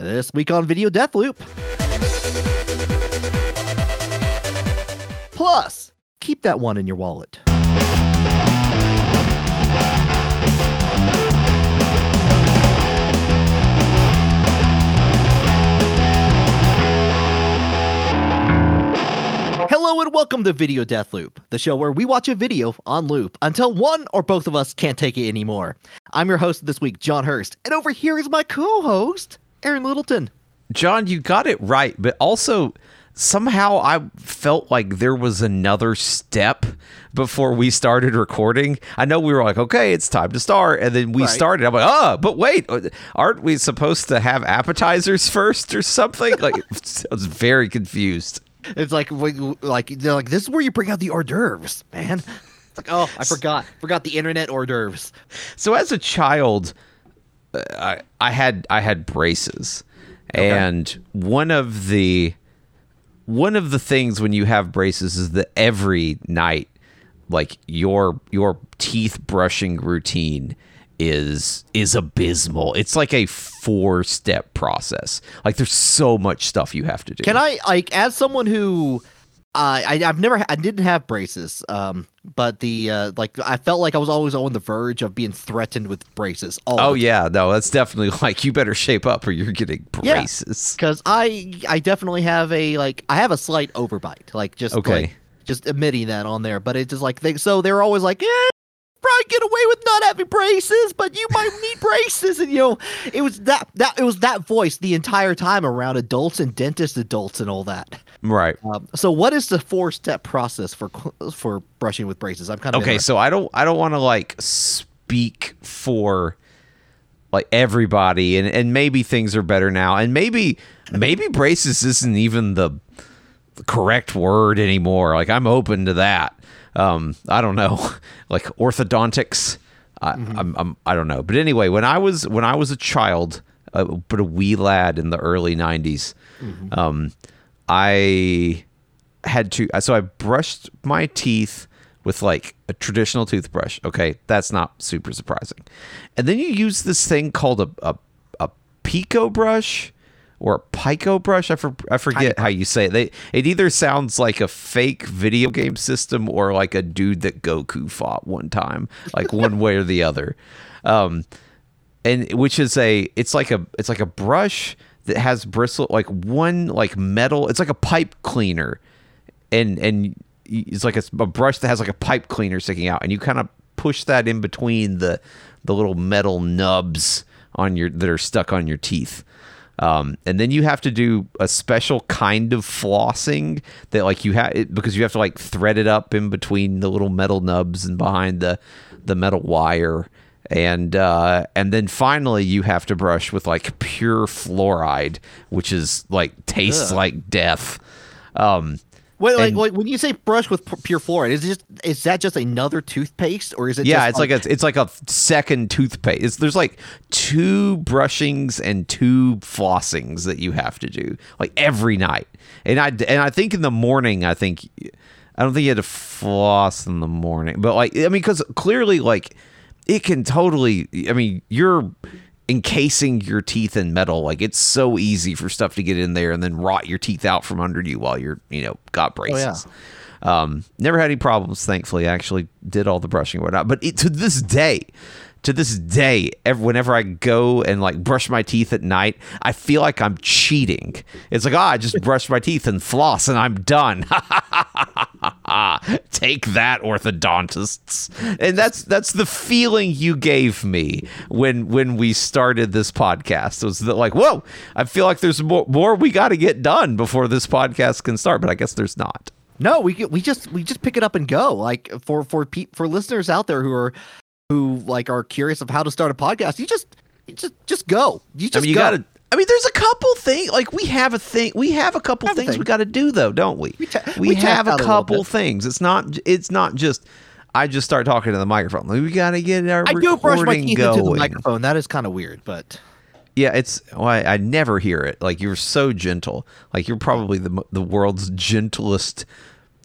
This week on Video Death Loop. Plus, keep that one in your wallet. Hello and welcome to Video Death Loop, the show where we watch a video on loop until one or both of us can't take it anymore. I'm your host this week, John Hurst, and over here is my co-host, Aaron Littleton. John, you got it right, but also somehow I felt like there was another step before we started recording. I know we were like, okay, it's time to start. And then we Right. started. I'm like, oh, but wait, aren't we supposed to have appetizers first or something? Like, I was very confused. It's like like they're like this is where you bring out the hors d'oeuvres, man. It's like oh, I forgot, forgot the internet hors d'oeuvres. So as a child, Uh, I, I had I had braces, and one of the one of the things when you have braces is that every night, like your your teeth brushing routine is is abysmal. It's like a four step process. Like there's so much stuff you have to do. Can I like as someone who uh, I I've never I didn't have braces, um, but the uh, like I felt like I was always on the verge of being threatened with braces. All Oh yeah, no, that's definitely like you better shape up or you're getting Yeah. braces. because I I definitely have a like I have a slight overbite, like just Okay. like, just admitting that on there. But it's just like they so they're always like, yeah, probably get away with not having braces, but you might need braces, and you know it was that that it was that voice the entire time around adults and dentist adults and all that. Right. Um, so what is the four step process for for brushing with braces? I'm kind of okay so i don't i don't want to like speak for like everybody and and maybe things are better now and maybe maybe braces isn't even the correct word anymore like i'm open to that um i don't know like orthodontics. I, I'm, I'm i don't know. But anyway when i was when i was a child uh, but a wee lad in the early 90s um i had to so I brushed my teeth with like a traditional toothbrush. Okay, that's not super surprising. And then you use this thing called a a, a pico brush or a pico brush. I, for, I forget how you say it. They it either sounds like a fake video game system or like a dude that Goku fought one time, like one way or the other. Um, and which is a it's like a it's like a brush that has bristle like one like metal it's like a pipe cleaner and and it's like a, a brush that has like a pipe cleaner sticking out and you kind of push that in between the the little metal nubs on your that are stuck on your teeth um, and then you have to do a special kind of flossing that like you have because you have to like thread it up in between the little metal nubs and behind the the metal wire and uh, and then finally you have to brush with like pure fluoride which is like tastes Ugh. like death um, Wait, like, and- like when you say brush with pure fluoride, is just is that just another toothpaste or is it? yeah, it's like a it's like a second toothpaste. It's, there's like two brushings and two flossings that you have to do like every night. And I and I think in the morning, I think I don't think you had to floss in the morning, but like I mean, because clearly like it can totally. I mean, you're encasing your teeth in metal like it's so easy for stuff to get in there and then rot your teeth out from under you while you're you know got braces um, never had any problems, thankfully. I actually did all the brushing and whatnot. But it, to this day, to this day, ev- whenever I go and like brush my teeth at night, I feel like I'm cheating. It's like, ah, I just brush my teeth and floss and I'm done. Take that, orthodontists. And that's that's the feeling you gave me when when we started this podcast. It was that like, whoa, I feel like there's more more we got to get done before this podcast can start, but I guess there's not. No, we we just we just pick it up and go. Like for for pe- for listeners out there who are who like are curious of how to start a podcast, you just you just just go. You just I mean, you go. gotta. I mean, there's a couple things like we have a thing. We have a couple Have a things thing. we got to do though, don't we? We ta- we we have a a couple bit. things. It's not. It's not just. I just start talking to the microphone. Like, we got to get our I do brush my teeth going. into the microphone. That is kind of weird, but Yeah, it's. Well, I, I never hear it. Like you're so gentle. Like you're probably the the world's gentlest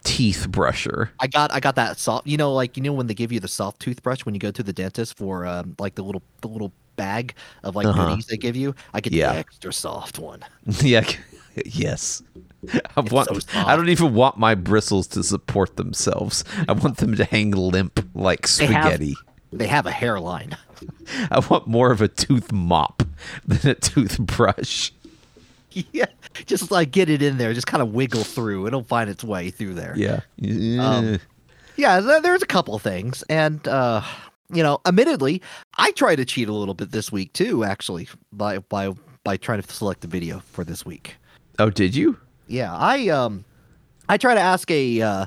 teeth brusher. I got I got that soft. You know, like you know when they give you the soft toothbrush when you go to the dentist for um, like the little the little bag of like Uh-huh. goodies they give you. I get Yeah. the extra soft one. yeah. Yes. I want. so. I don't even want my bristles to support themselves. I want them to hang limp like They have- spaghetti. They have a hairline. I want more of a tooth mop than a toothbrush. yeah, just like get it in there, just kind of wiggle through. It'll find its way through there. Yeah. Um, yeah, there's a couple things, and uh, you know, admittedly, I try to cheat a little bit this week too, actually, by by by trying to select the video for this week. oh, did you? Yeah, I um, I try to ask a uh,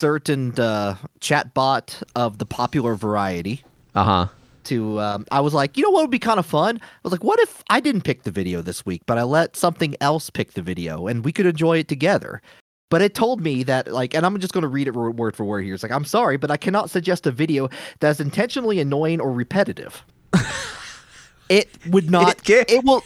certain uh, chat bot of the popular variety Uh huh. To um, I was like, you know what would be kind of fun? I was like, what if I didn't pick the video this week, but I let something else pick the video and we could enjoy it together. But it told me that like, and I'm just going to read it word for word here. It's like, I'm sorry, but I cannot suggest a video that's intentionally annoying or repetitive. it would not. It It, will.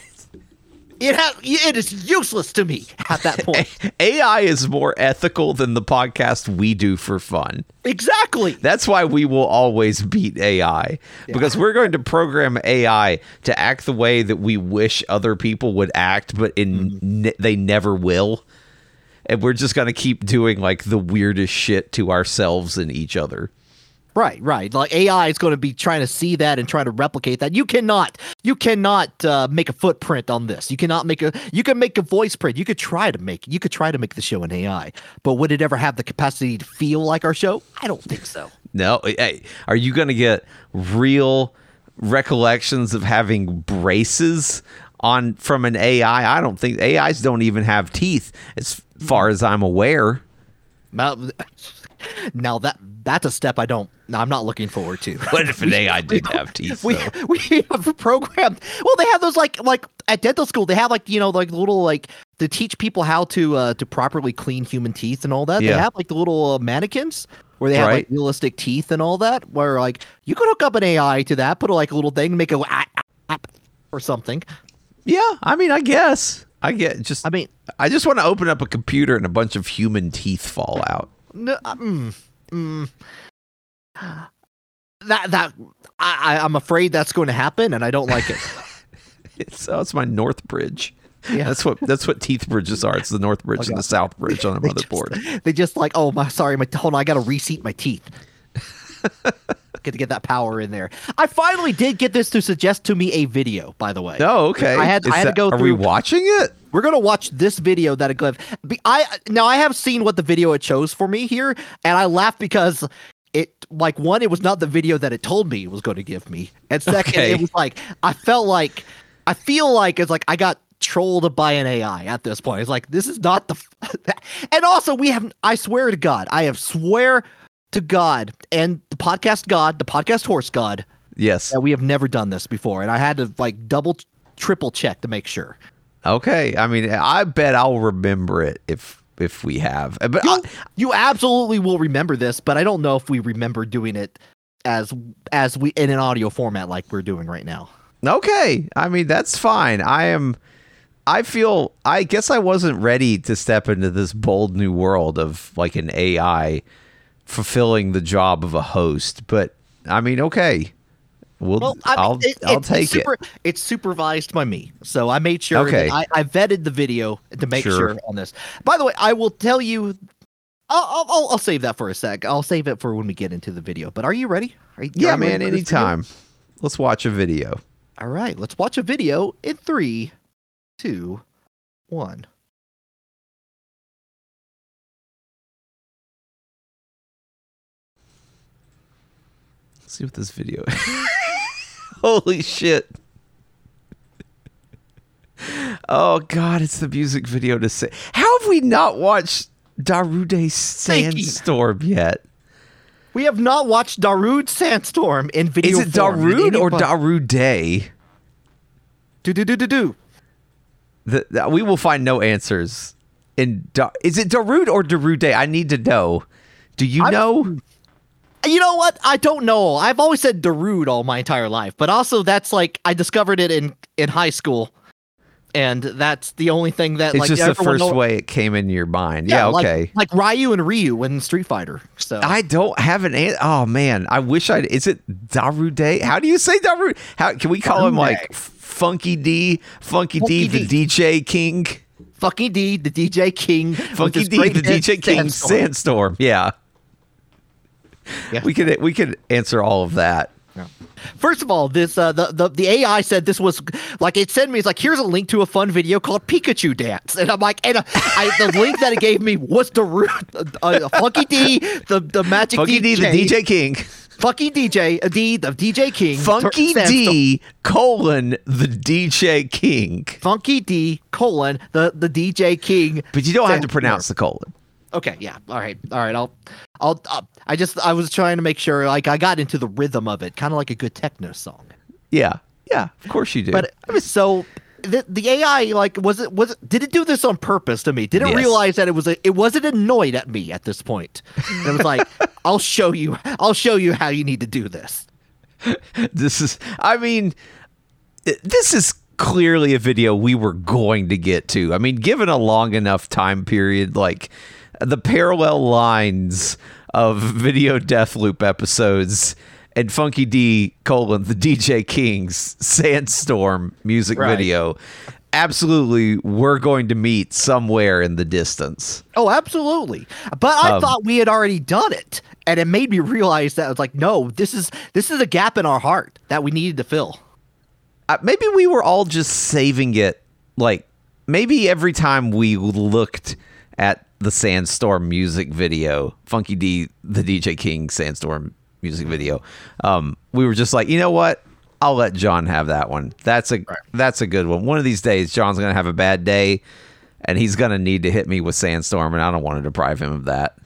It has. It is useless to me at that point. AI is more ethical than the podcast we do for fun. exactly. That's why we will always beat AI because we're going to program AI to act the way that we wish other people would act, but in mm-hmm. ne- they never will. And we're just going to keep doing like the weirdest shit to ourselves and each other. Right, right. Like AI is going to be trying to see that and trying to replicate that. You cannot, you cannot uh, make a footprint on this. You cannot make a. You can make a voice print. You could try to make. You could try to make the show an AI, but would it ever have the capacity to feel like our show? I don't think so. No, hey, are you going to get real recollections of having braces on from an AI? I don't think AIs don't even have teeth, as far as I'm aware. Now, now that that's a step I don't. I'm not looking forward to. What if an AI did have teeth? we we have programmed. Well, they have those like like at dental school. They have like you know like little like to teach people how to uh to properly clean human teeth and all that. Yeah. They have like the little uh, mannequins where they have like realistic teeth and all that. Where like you could hook up an AI to that, put a, like a little thing, make a ah, ah, ah, or something. Yeah, I mean, I guess I get just. I mean, I just want to open up a computer and a bunch of human teeth fall out. no, uh, mm, that that I, I'm afraid that's going to happen, and I don't like it. It's oh, it's my North Bridge. Yeah. That's what that's what teeth bridges are. It's the North Bridge and the South Bridge on a They just- motherboard. they just like, oh my, sorry, my hold on, I gotta reseat my teeth. get to get that power in there. I finally did get this to suggest to me a video. By the way, Oh, okay. I had Is I had to that- go Are through. we watching it? We're gonna watch this video that it gave. I now I have seen what the video it chose for me here, and I laughed because it like one, it was not the video that it told me it was going to give me, and second, Okay. it was like I felt like I feel like it's like I got trolled by an AI at this point. It's like this is not the, f- and also we have. I swear to God, I have swear to God and the podcast God, the podcast horse God, Yes. that we have never done this before, and I had to like double, triple check to make sure. Okay. I mean, I bet I'll remember it if if we have. But I, you, you absolutely will remember this, but I don't know if we remember doing it as as we in an audio format like we're doing right now. Okay. I mean, that's fine. I am I feel I guess I wasn't ready to step into this bold new world of like an AI fulfilling the job of a host, but I mean, okay. We'll, Well, I mean, I'll it- I'll it's take super, it. It's supervised by me, so I made sure. Okay. I, I vetted the video to make Sure. sure on this. By the way, I will tell you. I'll, I'll- I'll save that for a sec. I'll save it for when we get into the video. But are you ready? Are you, Yeah, are you ready man, anytime. Let's watch a video. All right, let's watch a video in three, two, one. Let's see what this video Holy shit. Oh god, it's the music video to say. How have we not watched Darude Sandstorm yet? We have not watched Darude Sandstorm in video Is it form. Darude or Darude? Do do do do do. The, the- we will find no answers. In da- is it Darude or Darude? I need to know. Do you I'm- know? You know what? I don't know. I've always said Darude all my entire life, but also that's like I discovered it in in high school. and that's the only thing that It's like just the first know- way it came into your mind. Yeah, like- okay. Like, Ryu and Ryu in Street Fighter. So I don't have an an- oh man, I wish I is it Darude? How do you say Darude? How can we call him like Funky D, Funky, D, Funky the DJ King, Funky D, the DJ King, Funky D, the DJ King, Sandstorm. Sandstorm. Yeah, Yeah. we could we could answer all of that. First of all, this uh, the, the the AI said this was like it sent me. It's like here's a link to a fun video called Pikachu Dance, and I'm like, and uh, I, the link that it gave me was the root, uh, uh, Funky D, the the magic Funky D, DJ, the DJ King, Funky DJ, uh, D, the DJ King, Funky Tur- D colon the DJ King. Funky D colon the the DJ King. But you don't have to pronounce the colon. Okay, yeah, all right, all right. I'll, I'll, uh, I just I was trying to make sure like I got into the rhythm of it, kind of like a good techno song. Yeah, yeah, of course you do. But I was so the, the AI like was it was it, did it do this on purpose to me? Did it Yes. realize that it was a, it wasn't annoyed at me at this point? And it was like, I'll show you, I'll show you how you need to do this. this is i mean this is clearly a video we were going to get to i mean given a long enough time period like the parallel lines of video death loop episodes and funky d colon the dj king's sandstorm music Right. video absolutely we're going to meet somewhere in the distance Oh, absolutely. But I Um, thought we had already done it, and it made me realize that I was like, no, this is this is a gap in our heart that we needed to fill. uh, maybe we were all just saving it like maybe every time we looked at the sandstorm music video funky d the dj king sandstorm music video um we were just like you know what i'll let john have that one that's a that's a good one one of these days john's gonna have a bad day and he's gonna need to hit me with sandstorm and i don't want to deprive him of that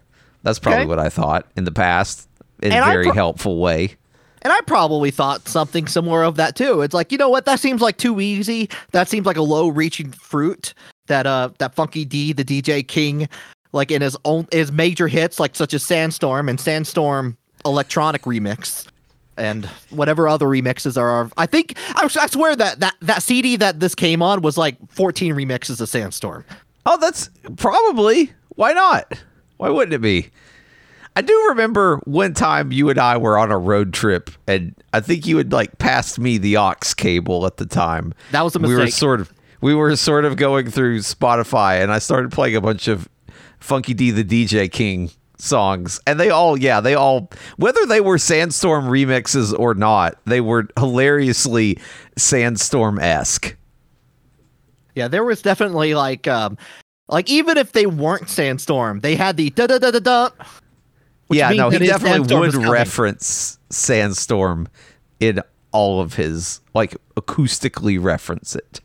that's probably Okay. what i thought in the past in a And I very pro- helpful way And I probably thought something similar of that too. It's like, you know what? That seems like too easy. That seems like a low reaching fruit. That uh that Funky D, the DJ King, like in his own his major hits, like such as Sandstorm and Sandstorm electronic remix. And whatever other remixes are, I think I, I swear that, that that CD that this came on was like 14 remixes of Sandstorm. Oh, that's probably. Why not? Why wouldn't it be? I do remember one time you and I were on a road trip, and I think you had like passed me the aux cable at the time. That was a mistake. We were sort of we were sort of going through Spotify, and I started playing a bunch of Funky D the DJ King songs, and they all, yeah, they all, whether they were Sandstorm remixes or not, they were hilariously Sandstorm esque. Yeah, there was definitely like um like even if they weren't Sandstorm, they had the da da da da da. yeah, no, he definitely Sandstorm would reference Sandstorm in all of his like acoustically reference it.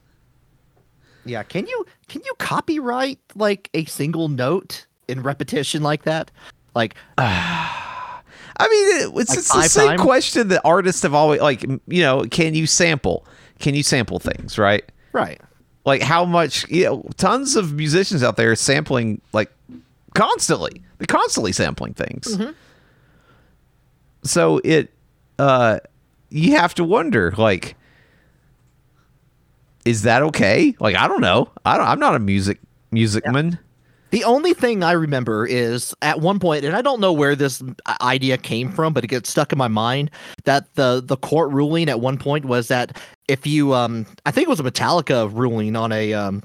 Yeah, can you can you copyright like a single note in repetition like that? Like I mean, it- it's, Like it's the same time? question that artists have always like. You know, can you sample? Can you sample things? Right? right. Like how much? You know, tons of musicians out there sampling like constantly. They're constantly sampling things. Mm-hmm. So it, uh, you have to wonder like. Is that okay? Like I don't know. I don't, I'm not a music musicman. The only thing I remember is at one point, and I don't know where this idea came from, but it gets stuck in my mind that the the court ruling at one point was that if you, um, I think it was a Metallica ruling on a um,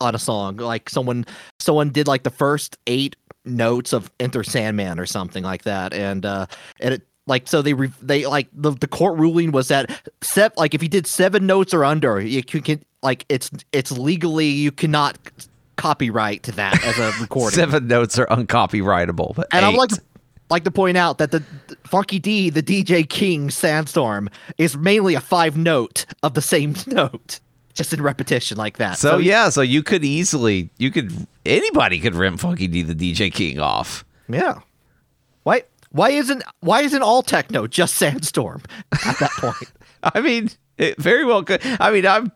on a song, like someone someone did like the first eight notes of Enter Sandman or something like that, and uh, and it like so they re- they like the the court ruling was that set like if you did seven notes or under, you can, can like it's it's legally you cannot copyright to that as a recording. Seven notes are uncopyrightable. But and I would like to, like to point out that the the Funky D, the DJ King Sandstorm, is mainly a five note of the same note, just in repetition like that. So yeah, so you could easily, you could, anybody could rim Funky D the DJ King off. yeah. Why isn't why isn't all techno just Sandstorm at that point? I mean, it very well could. I mean, I'm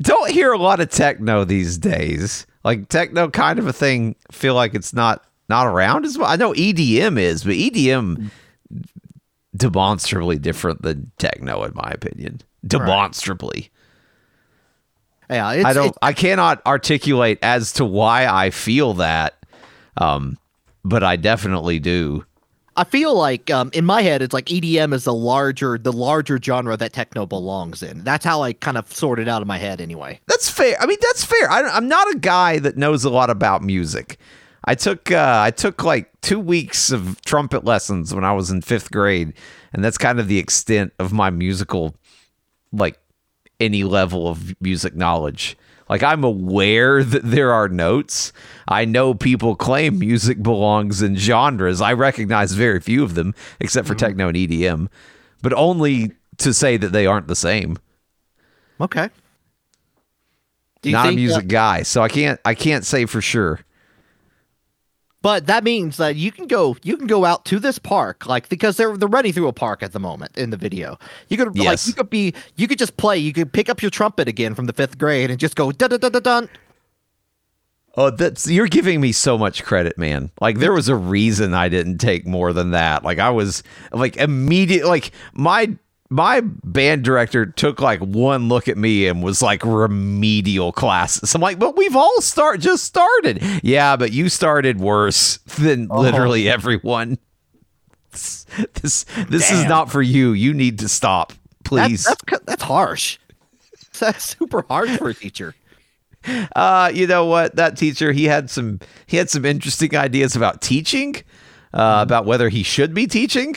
don't hear a lot of techno these days. Like techno, kind of a thing. Feel like it's not not around as well. I know EDM is, but EDM demonstrably different than techno, in my opinion. Demonstrably. Yeah, it's, I don't. I cannot articulate as to why I feel that, um, but I definitely do. I feel like um, in my head, it's like EDM is the larger, the larger genre that techno belongs in. That's how I kind of sort it out in my head, anyway. That's fair. I mean, that's fair. I, I'm not a guy that knows a lot about music. I took uh, I took like two weeks of trumpet lessons when I was in fifth grade, and that's kind of the extent of my musical, like any level of music knowledge. Like I'm aware that there are notes. I know people claim music belongs in genres. I recognize very few of them, except for techno and EDM, but only to say that they aren't the same. Okay. Not a uh, music guy, so I can't I can't say for sure. But that means that you can go you can go out to this park, like because they're they're running through a park at the moment in the video. You could like you could be you could just play, you could pick up your trumpet again from the fifth grade and just go dun dun dun dun dun. Oh, that's you're giving me so much credit, man. Like there was a reason I didn't take more than that. Like I was like immediate like my my band director took like one look at me and was like remedial classes. I'm like, but we've all start just started. Yeah, but you started worse than literally everyone. This this, this is not for you. You need to stop, That- please. that's that's harsh. That's super harsh for a teacher. Uh, you know what? That teacher, he had some he had some interesting ideas about teaching, uh, about whether he should be teaching,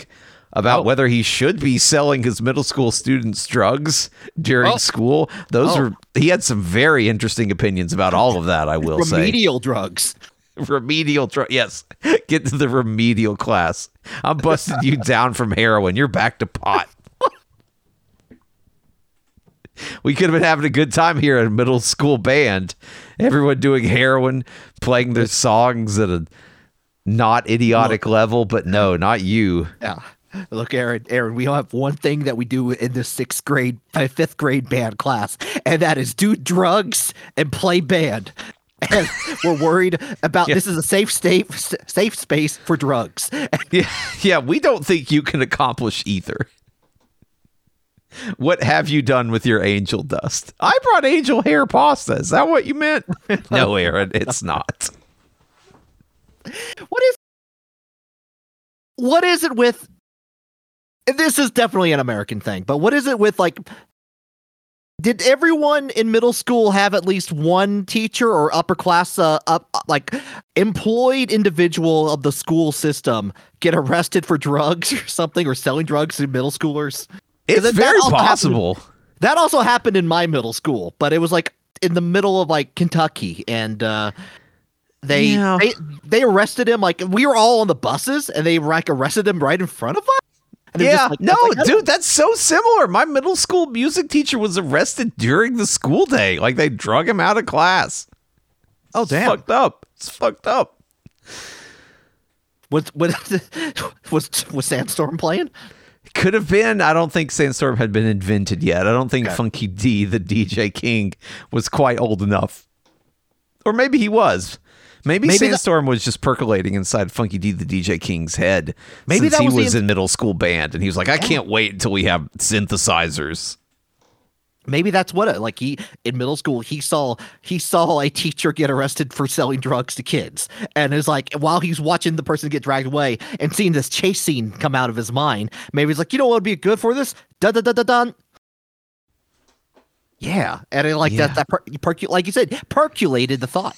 about Oh. whether he should be selling his middle school students drugs during Oh. school. Those Oh. were he had some very interesting opinions about all of that. I will say Remedial drugs. remedial drugs. Yes, get to the remedial class. I'm busting you down from heroin. You're back to pot. We could have been having a good time here at a middle school band. Everyone doing heroin, playing their songs at a not idiotic level, but no, not you. Yeah. Look, Aaron, Aaron, we all have one thing that we do in the sixth grade, uh, fifth grade band class, and that is do drugs and play band. And we're worried about this is a safe state, safe space for drugs. Yeah, yeah, we don't think you can accomplish either. What have you done with your angel dust? I brought angel hair pasta. Is that what you meant? no, Aaron, it's not. What is what is it with this is definitely an American thing, but what is it with like did everyone in middle school have at least one teacher or upper class uh, up like employed individual of the school system get arrested for drugs or something or selling drugs to middle schoolers? It's that very also happened- possible. That also happened in my middle school, but it was like in the middle of like Kentucky and uh they Yeah. they they arrested him like we were all on the buses and they like arrested him right in front of us. And they're just Yeah, like- no, like, dude, that's so similar. My middle school music teacher was arrested during the school day. Like they drug him out of class. Oh It's damn! fucked up. It's fucked up. Was was was was Sandstorm playing? Could have been. I don't think Sandstorm had been invented yet. I don't think Okay. Funky D, the DJ King, was quite old enough. Or maybe he was. Maybe, Maybe Sandstorm was just percolating inside Funky D, the DJ King's head. Maybe since that he was was in- middle school band, and he was like, "I can't wait until we have synthesizers." Maybe that's what it like. He in middle school he saw he saw a teacher get arrested for selling drugs to kids, and is like while he's watching the person get dragged away and seeing this chase scene come out of his mind, maybe he's like, you know what would be good for this? Dun dun dun dun dun. Yeah, and it, like Yeah. that that per, percu- like you said percolated the thought.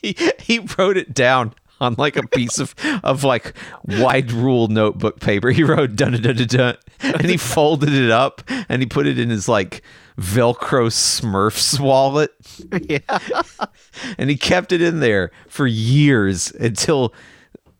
he he wrote it down on like a piece of of like wide rule notebook paper. He wrote dun dun dun dun, dun and he folded it up and he put it in his like Velcro Smurfs wallet. Yeah, and he kept it in there for years until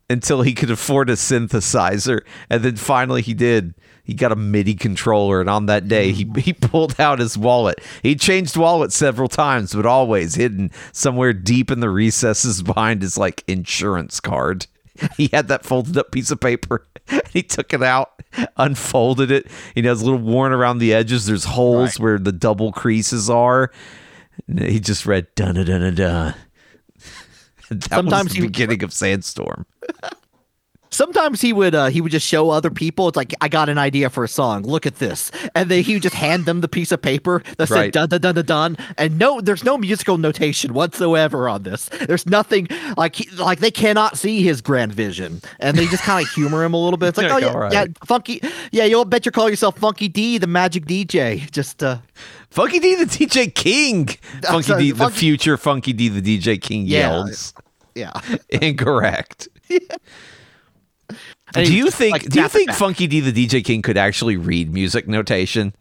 until he could afford a synthesizer. And then finally he did he got a MIDI controller and on that day he, he pulled out his wallet he changed wallets several times but always hidden somewhere deep in the recesses behind his like insurance card he had that folded up piece of paper he took it out unfolded it you has a little worn around the edges there's holes Right. where the double creases are and he just read dun dun dun dun dun. That Sometimes was the he- beginning of Sandstorm. sometimes he would uh, he would just show other people. It's like I got an idea for a song. Look at this, and then he would just hand them the piece of paper that said Right. dun dun dun dun dun. And no, there's no musical notation whatsoever on this. There's nothing like he, like they cannot see his grand vision, and they just kind of humor him a little bit. It's like oh yeah, right. yeah, funky, yeah. You'll bet you call yourself Funky D, the Magic DJ. Just uh, Funky D the DJ King. Funky sorry, D the future Funky D the DJ King Yeah. yells. yeah. Incorrect. And do you just, think like, do you think back. Funky D the DJ King could actually read music notation?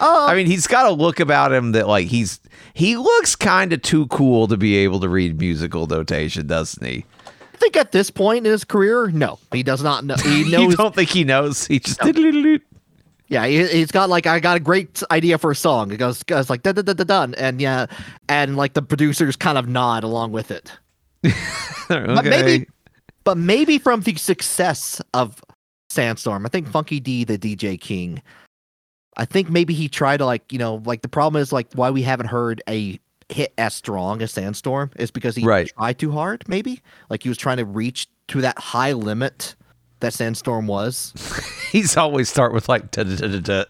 Uh, I mean, he's got a look about him that like he's he looks kind of too cool to be able to read musical notation, doesn't he? I think at this point in his career, no, he does not know. He knows. you don't think he knows? He just Yeah, he, he's got like I got a great idea for a song. It goes, goes like da da da da dun, and yeah, and like the producers kind of nod along with it. But maybe, but maybe from the success of Sandstorm, I think Funky D, the DJ King, I think maybe he tried to like you know like the problem is like why we haven't heard a hit as strong as Sandstorm is because he Right. tried too hard. Maybe like he was trying to reach to that high limit that Sandstorm was. he's always start with like da da da da da.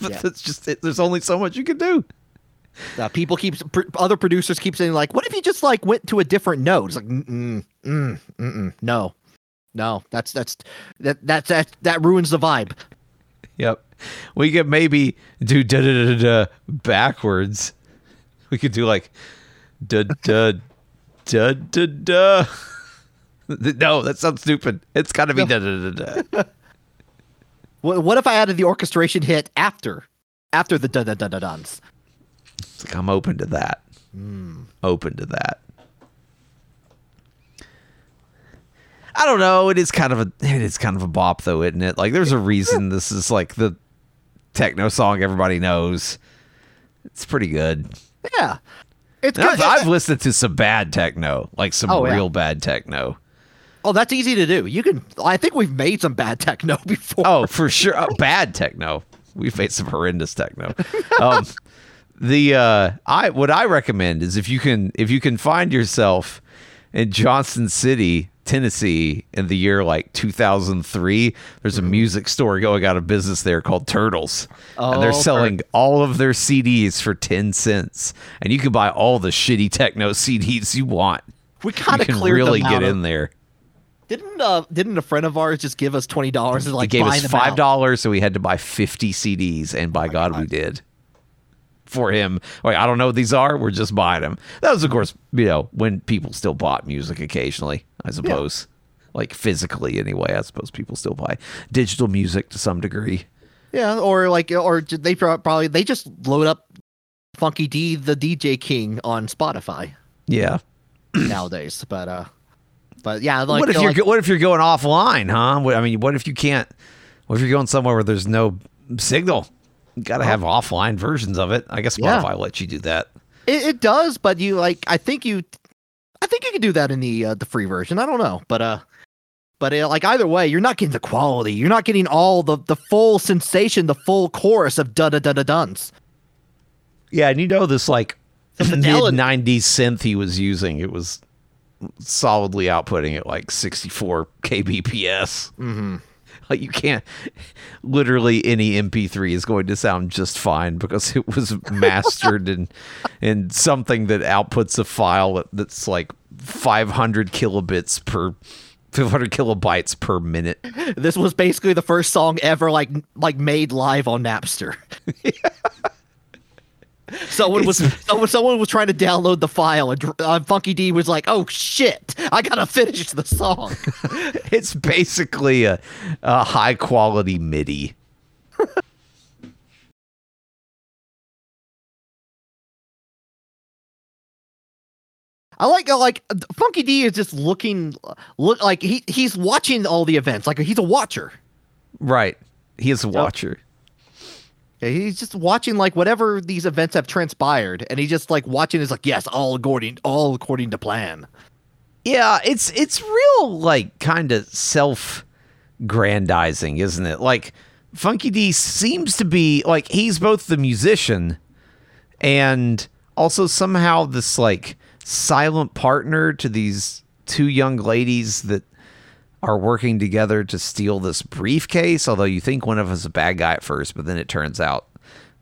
But Yeah. that's just it. There's only so much you can do. Uh, people keep pr- other producers keep saying like, "What if you just like went to a different note?" It's like, mm mm mm mm no, no, that's that's that that that that ruins the vibe. Yep. We could maybe do da da da da backwards. We could do like da da da da da. No, that sounds stupid. It's got to be da da da da. What, if I added the orchestration hit after after the da da da da duns? It's like, I'm open to that. Open to that. I don't know. It is kind of a it is kind of a bop though, isn't it? Like there's a reason this is like the techno song everybody knows. It's pretty good. Yeah, it's good. I've, I've listened to some bad techno, like some Oh, yeah. real bad techno. oh, that's easy to do. You can. I think we've made some bad techno before. Oh, for sure. Oh, bad techno. We've made some horrendous techno. Um, the uh, I what I recommend is if you can if you can find yourself in Johnson City, Tennessee, in the year like 2003, there's a Mm-hmm. music store going out of business there called Turtles, and they're Oh, selling all of their CDs for 10 cents, and you can buy all the shitty techno CDs you want. we kind of really get out in there. Didn't uh didn't a friend of ours just give us twenty dollars and like They gave us five dollars, so we had to buy fifty CDs, and by God, we did. For him, like I don't know what these are. We're just buying them. That was, of course, you know, when people still bought music occasionally. I suppose, like physically anyway. I suppose people still buy digital music to some degree. Yeah, or like, or they probably they just load up Funky D, the DJ King, on Spotify Yeah. nowadays. But uh, but yeah, like what if you know, you're like- what if you're going offline, huh? What, I mean, what if you can't? What if you're going somewhere where there's no signal? Got to have offline versions of it. I guess Yeah. Spotify lets you do that. it, it does, but you like I think you, I think you can do that in the uh, the free version. I don't know, but uh. But uh, like either way, you're not getting the quality. You're not getting all the, the full sensation, the full chorus of da da da da duns. Yeah, and you know this like mid fidelity. '90s synth he was using. It was solidly outputting at like 64 kbps. Mm-hmm. Like you can't. Literally, any MP3 is going to sound just fine because it was mastered in in something that outputs a file that's like 500 kilobits per. 500 kilobytes per minute. This was basically the first song ever like like made live on Napster. someone was someone, someone was trying to download the file and uh, Funky D was like, "Oh shit, I gotta finish the song." It's basically a, a high quality MIDI. I like uh, like Funky D is just looking look like he he's watching all the events like he's a watcher. Right. He is a watcher. He's just watching like whatever these events have transpired, and he's just like watching is like, yes, all according all according to plan. Yeah, it's it's real like kind of self grandizing, isn't it? Like Funky D seems to be like he's both the musician and also somehow this like silent partner to these two young ladies that are working together to steal this briefcase. Although you think one of us is a bad guy at first, but then it turns out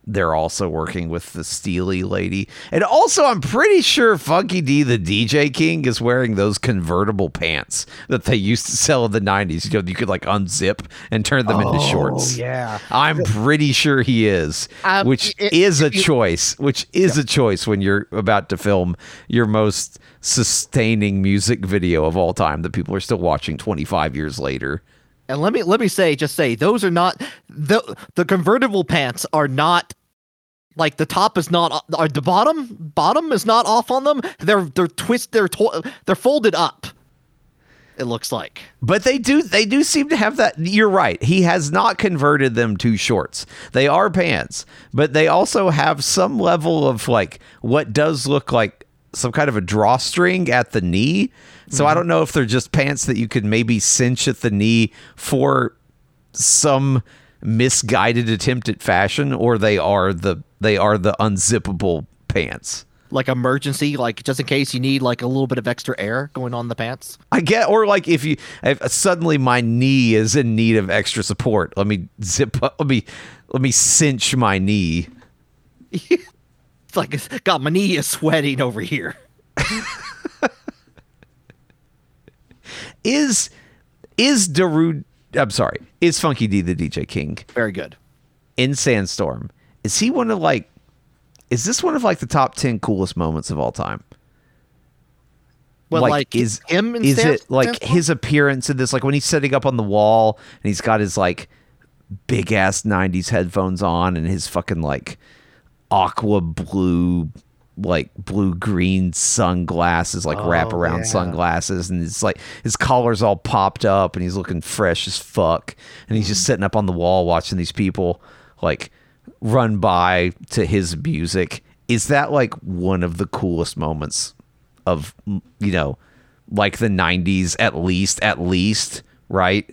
they're also working with the Steely lady. And also, I'm pretty sure Funky D, the DJ King, is wearing those convertible pants that they used to sell in the 90s. You know, you could like unzip and turn them into shorts. Oh, yeah. I'm pretty sure he is, Um, which it- is a if you- choice, which is a choice when you're about to film your most sustaining music video of all time that people are still watching 25 years later. And let me let me say, just say those are not the the convertible pants are not like the top is not uh, or the bottom bottom is not off on them. They're they're twist they're to, they're folded up. It looks like. But they do they do seem to have that you're right. He has not converted them to shorts. They are pants, but they also have some level of like what does look like some kind of a drawstring at the knee. So I mm-hmm. don't know if they're just pants that you could maybe cinch at the knee for some misguided attempt at fashion or they are the they are the unzippable pants. Like emergency, like just in case you need like a little bit of extra air going on the pants. I get, or like if you if suddenly my knee is in need of extra support, let me zip up, let me let me cinch my knee. It's like God, my knee is sweating over here. Is is Darude? I'm sorry, is Funky D the DJ King Very good. in Sandstorm? Is he one of like? Is this one of like the top ten coolest moments of all time? Well, like, is him in is it like his appearance in this like when he's sitting up on the wall and he's got his like big ass 90s headphones on and his fucking like aqua blue like blue green sunglasses like wrap Oh, around yeah. sunglasses and it's like his collar's all popped up and he's looking fresh as fuck and he's just Mm. sitting up on the wall watching these people like run by to his music is that like one of the coolest moments of you know like the 90s at least at least right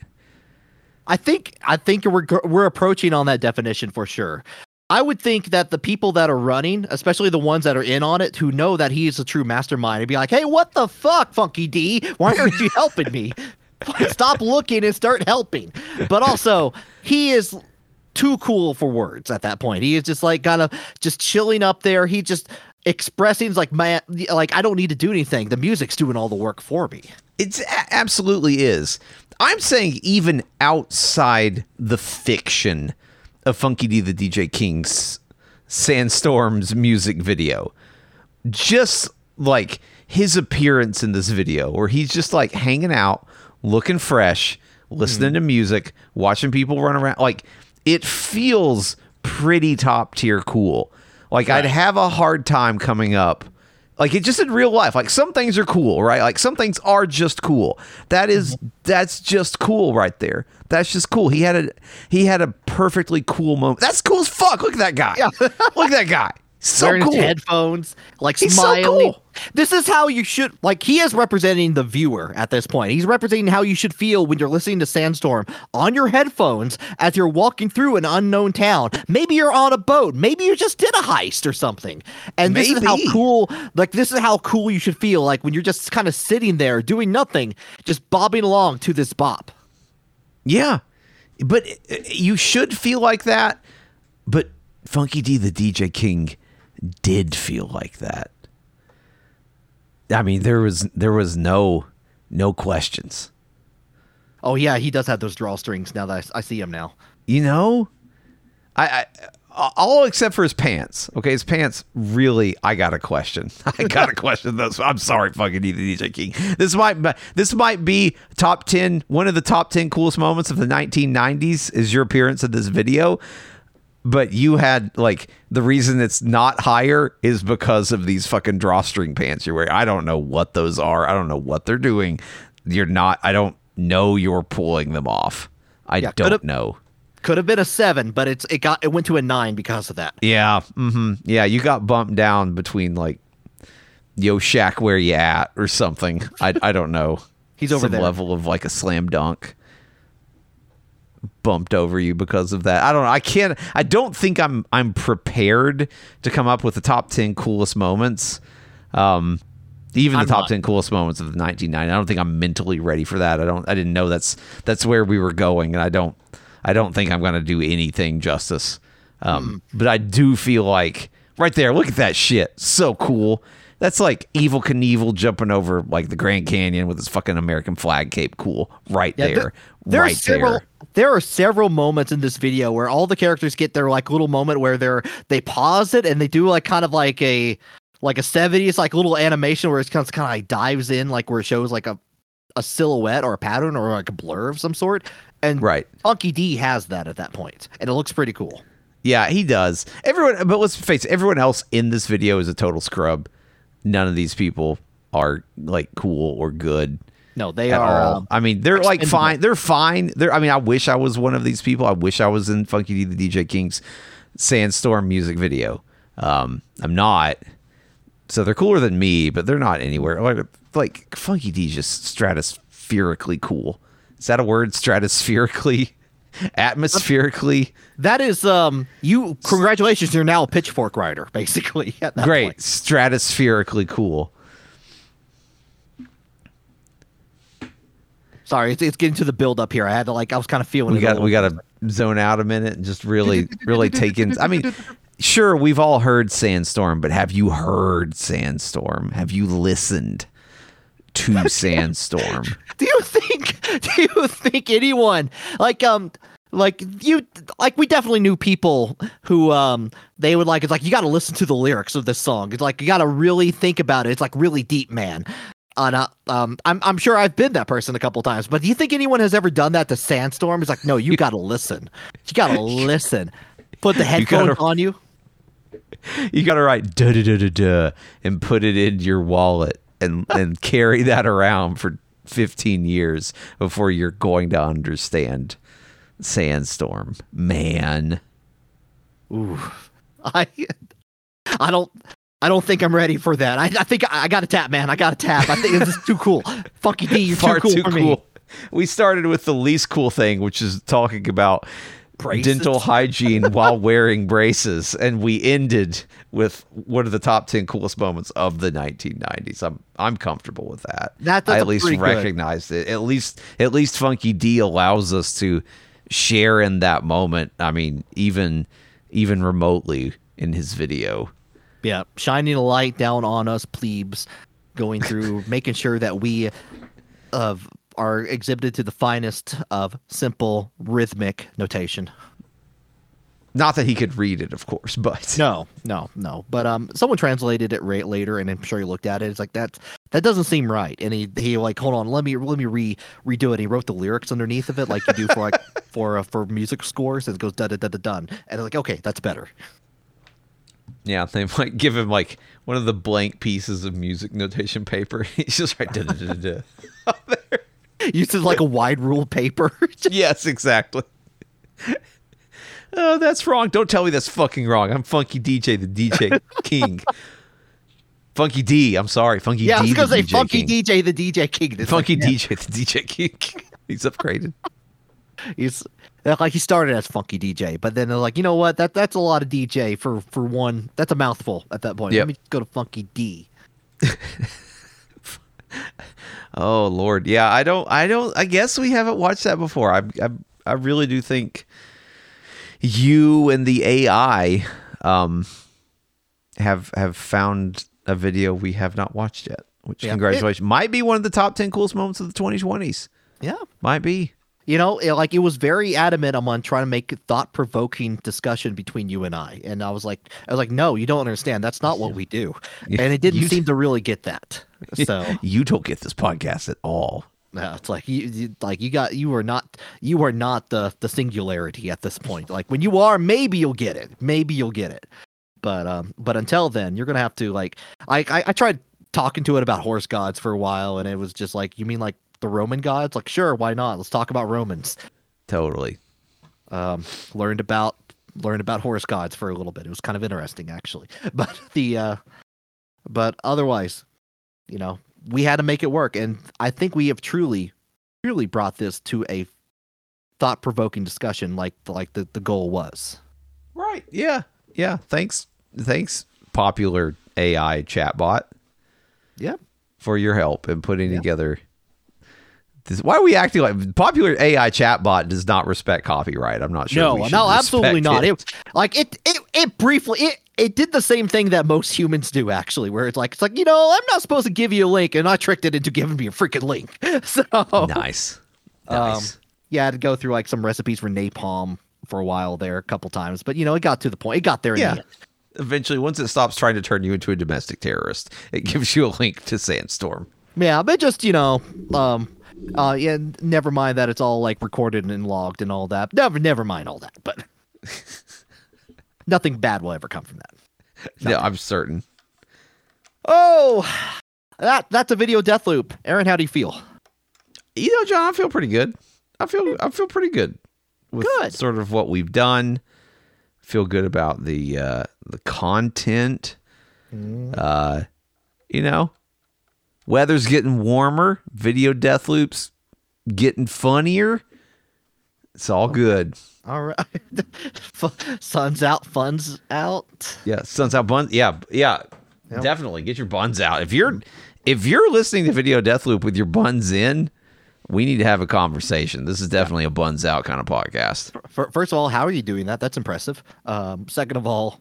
I think I think we're we're approaching on that definition for sure. I would think that the people that are running, especially the ones that are in on it, who know that he is a true mastermind, would be like, "Hey, what the fuck, Funky D? Why aren't you helping me? Stop looking and start helping." But also, he is too cool for words at that point. He is just like kind of just chilling up there. He just expressing like man like I don't need to do anything. The music's doing all the work for me. It absolutely is. I'm saying even outside the fiction of Funky D the DJ King's Sandstorm's music video, just like his appearance in this video, where he's just like hanging out, looking fresh, listening hmm. to music, watching people run around, like it feels pretty top tier cool. Like I'd have a hard time coming up like it just in real life like some things are cool right? Like some things are just cool. That is mm-hmm. that's just cool right there. That's just cool. He had a he had a perfectly cool moment. That's cool as fuck. Look at that guy. Yeah. look at that guy so wearing cool his headphones, like He's so smiling. cool. This is how you should like. He is representing the viewer at this point. He's representing how you should feel when you're listening to Sandstorm on your headphones as you're walking through an unknown town. Maybe you're on a boat. Maybe you just did a heist or something. And this is how cool. Like this is how cool you should feel. Like when you're just kind of sitting there doing nothing, just bobbing along to this bop. yeah but uh, you should feel like that but funky d the dj king did feel like that. I mean there was there was no no questions. Oh yeah, he does have those drawstrings. Now that I, I see him now. you know I, I all except for his pants. Okay his pants really i got a question. I got a question. Those i'm sorry fucking dj king. This might this might be top 10 one of the top 10 coolest moments of the 1990s is your appearance in this video but you had like the reason it's not higher is because of these fucking drawstring pants you're wearing i don't know what those are i don't know what they're doing you're not i don't know you're pulling them off i Yeah, don't know Could have been a seven, but it's it got it went to a nine because of that. Yeah. hmm Yeah. You got bumped down between like, yo, Shaq, where you at, or something. I, I don't know. He's over Some there. level of like a slam dunk bumped over you because of that. I don't know. I can't. I don't think I'm. I'm prepared to come up with the top ten coolest moments. Um, Even I'm the top not. ten coolest moments of the 1990. I don't think I'm mentally ready for that. I don't. I didn't know that's that's where we were going, and I don't. I don't think I'm going to do anything justice. Um, Hmm. But I do feel like right there. Look at that shit. So cool. That's like Evel Knievel jumping over like the Grand Canyon with his fucking American flag cape. Cool. Right Yeah, there. there- right several there. there are several moments in this video where all the characters get their like little moment where they're they pause it and they do like kind of like a like a 70s like little animation where it's kind of kind of like dives in like where it shows like a a silhouette or a pattern or like a blur of some sort and Right. Funky D has that at that point and it looks pretty cool. Yeah, he does. Everyone, but let's face it, everyone else in this video is a total scrub. None of these people are like cool or good No, they are um, I mean, they're like fine. They're fine. They're. I mean, I wish I was one of these people. I wish I was in Funky D, the DJ King's Sandstorm music video. Um, I'm not. So they're cooler than me, but they're not anywhere. Like, like Funky D's just stratospherically cool. Is that a word? Stratospherically, atmospherically. that is um you congratulations you're now a pitchfork rider basically Great, point. stratospherically cool. Sorry, it's, it's getting to the build up here. I had to like I was kind of feeling We got we got to zone out a minute and just really really take in. I mean, sure, we've all heard Sandstorm, but have you heard Sandstorm? Have you listened to Sandstorm? do you think do you think anyone like um like you like we definitely knew people who um they would like it's like you got to listen to the lyrics of this song. It's like you got to really think about it. It's like really deep man. And uh, um I'm I'm sure I've been that person a couple times but do you think anyone has ever done that to Sandstorm? It's like no you got to listen. You got to listen. Put the headphones gotta- on you. You got to write da da da da da and put it in your wallet and and carry that around for 15 years before you're going to understand Sandstorm. Man. Ooh, I, I don't, I don't think I'm ready for that. I, I think I, I got to tap, man. I got to tap. I think this is too cool. Funky D, you're far too cool too for cool. me. We started with the least cool thing, which is talking about Braces? dental hygiene while wearing braces, and we ended with one of the top ten coolest moments of the 1990s. I'm I'm comfortable with that. That- I at least pretty good- recognized it. At least at least Funky D allows us to share in that moment. I mean, even even remotely in his video. Yeah, shining a light down on us plebes, going through, making sure that we, of are exhibited to the finest of simple rhythmic notation. Not that he could read it, of course, but No, no, no. But um, someone translated it right later, and I'm sure he looked at it. It's like that. That doesn't seem right. And he he like, hold on, let me let me re redo it. He wrote the lyrics underneath of it, like you do for like for uh, for music scores, and it goes da da da da done. And they're like, okay, that's better. Yeah, they might give him like one of the blank pieces of music notation paper. He's just right. da, da, da, da. Uses like a wide rule paper. yes, exactly. Oh, that's wrong. Don't tell me that's fucking wrong. I'm Funky DJ, the DJ King. Funky D. I'm sorry, Funky yeah, I D. was gonna the say DJ Funky King. DJ, the DJ King. Funky like, yeah, DJ, the DJ King. He's upgraded. He's uh, like he started as Funky DJ, but then they're like, you know what? That that's a lot of DJ for for one. That's a mouthful at that point. Yep. Let me go to Funky D. Oh Lord, yeah. I don't. I don't. I guess we haven't watched that before. I. I, I really do think you and the AI um, have have found a video we have not watched yet. Which Yeah. congratulations might be one of the top ten coolest moments of the 2020s. Yeah, Might be. You know, it, like it was very adamant on trying to make thought provoking discussion between you and I. And I was like I was like, no, you don't understand. That's not what we do. And it didn't you- seem to really get that. So You don't get this podcast at all. No, it's like you, you like you got you are not you are not the the singularity at this point. Like when you are, maybe you'll get it. Maybe you'll get it. But um but until then, you're gonna have to like I I, I tried talking to it about horse gods for a while and it was just like, you mean like the Roman gods? Like, sure, why not? Let's talk about Romans. Totally. um, learned about learned about horse gods for a little bit. It was kind of interesting actually. But the uh, but otherwise, you know, we had to make it work, and I think we have truly, truly brought this to a thought provoking discussion, like like the the goal was. Right. Yeah. Yeah. Thanks. Thanks, popular AI chatbot. Yeah. for your help in putting together. This, why are we acting like popular AI chatbot does not respect copyright? I'm not sure. No, no, absolutely not. It. It like it it it briefly it it did the same thing that most humans do actually, where it's like it's like you know I'm not supposed to give you a link, and I tricked it into giving me a freaking link. So nice, Um, nice. yeah, I had to go through like some recipes for napalm for a while there, a couple times, but you know it got to the point. It got there. In yeah. the end. Eventually, once it stops trying to turn you into a domestic terrorist, it gives you a link to Sandstorm. Yeah, but just you know, um, uh, yeah. Never mind that it's all like recorded and logged and all that. Never, never mind all that. But nothing bad will ever come from that. Yeah, I'm certain. Oh, that that's a video death loop. Aaron, how do you feel? You know, John, I feel pretty good. I feel I feel pretty good with Good. sort of what we've done. Feel good about the uh, the content. Uh, you know, weather's getting warmer. Video death loops getting funnier. It's all good. All right, sun's out, fun's out. Yeah, sun's out buns. Yeah, yeah, Yep. definitely get your buns out. If you're if you're listening to Video Death Loop with your buns in, we need to have a conversation. This is definitely a buns out kind of podcast. First of all, how are you doing that? That's impressive. Um, second of all,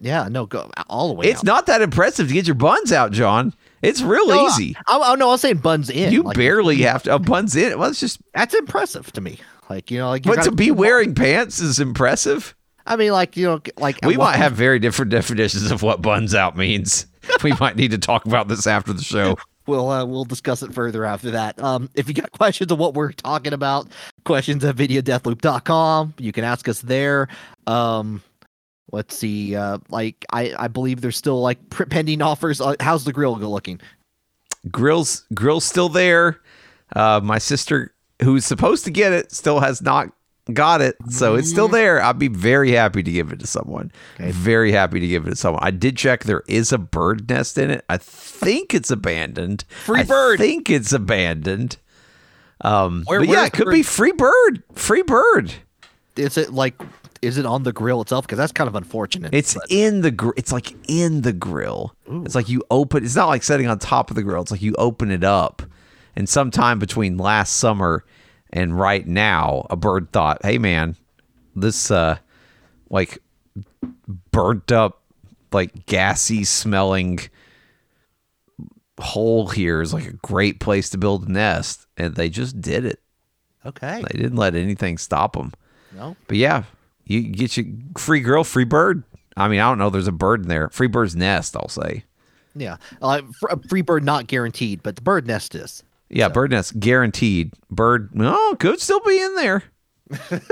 yeah, no, go all the way. It's out. not that impressive to get your buns out, John. It's real No, easy. I, I, no, I was saying buns in. You like, barely have to. A buns in. Well, it's just. That's impressive to me. Like you know, like you But to be wearing pants is impressive. I mean, like you know, like We might have very different definitions of what buns out means. we might need to talk about this after the show. We'll uh, we'll discuss it further after that. Um, if you got questions on what we're talking about, questions at videodeathloop.com. You can ask us there. Um, let's see. Uh, like I I believe there's still like pending offers. Uh, how's the grill looking? Grill's Grill's still there. Uh, my sister, who's supposed to get it, still has not got it, so it's still there. I'd be very happy to give it to someone. Okay. Very happy to give it to someone. I did check; there is a bird nest in it. I think it's abandoned. Free bird I think it's abandoned. Um, Where- but yeah, it could bird? be free bird. Free bird. Is it like is it on the grill itself? Because that's kind of unfortunate. It's but- in the gr- it's like in the grill. It's like you open it's not like setting on top of the grill. It's like you open it up. And sometime between last summer and right now, a bird thought, "Hey man, this uh like burnt up like gassy smelling hole here is like a great place to build a nest." And they just did it. okay. They didn't let anything stop them. No. But yeah, you get your free girl, free bird. I mean, I don't know. There's a bird in there. Free bird's nest, I'll say. Yeah. Uh, fr- free bird not guaranteed, but the bird nest is. Yeah, bird nest guaranteed. Bird, oh, could still be in there.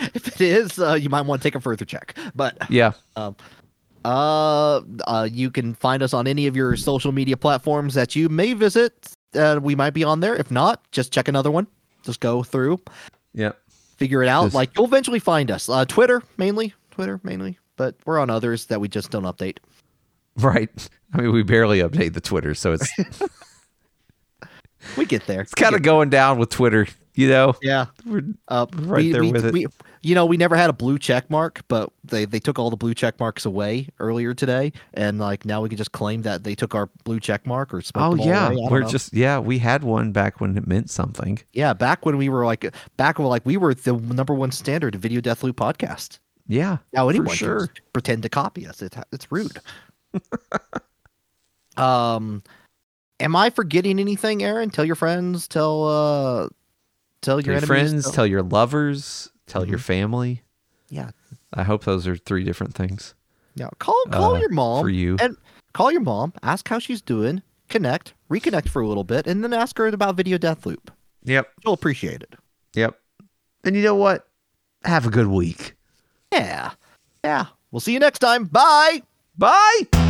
If it is, uh, you might want to take a further check. But Yeah, Uh, uh, you can find us on any of your social media platforms that you may visit. Uh, we might be on there. If not, just check another one. Just go through, yeah. Figure it out. Just- like you'll eventually find us. Uh, Twitter mainly, Twitter mainly, but we're on others that we just don't update. Right. I mean, we barely update the Twitter, so it's We get there. it's kind of going down with Twitter. You know, yeah. we're Uh, Right we, there we, with it. You know, we never had a blue check mark, but they, they took all the blue check marks away earlier today, and like now we can just claim that they took our blue check mark or oh yeah, away. I don't we're know. just yeah. We had one back when it meant something. Yeah, back when we were like, back when like we were the number one standard video death loop podcast. Yeah, Now anyone for sure. can pretend to copy us. It's it's rude. um, am I forgetting anything, Aaron? Tell your friends. Tell uh, tell Tell your, your friends, tell your lovers, tell your Mhm. family. yeah, I hope those are three different things yeah. Call call Uh, your mom for you. and call your mom. Ask how she's doing. Connect, reconnect for a little bit, and then ask her about video death loop. Yep. She'll appreciate it. Yep. And you know what? Have a good week. Yeah, yeah. We'll see you next time. Bye. Bye.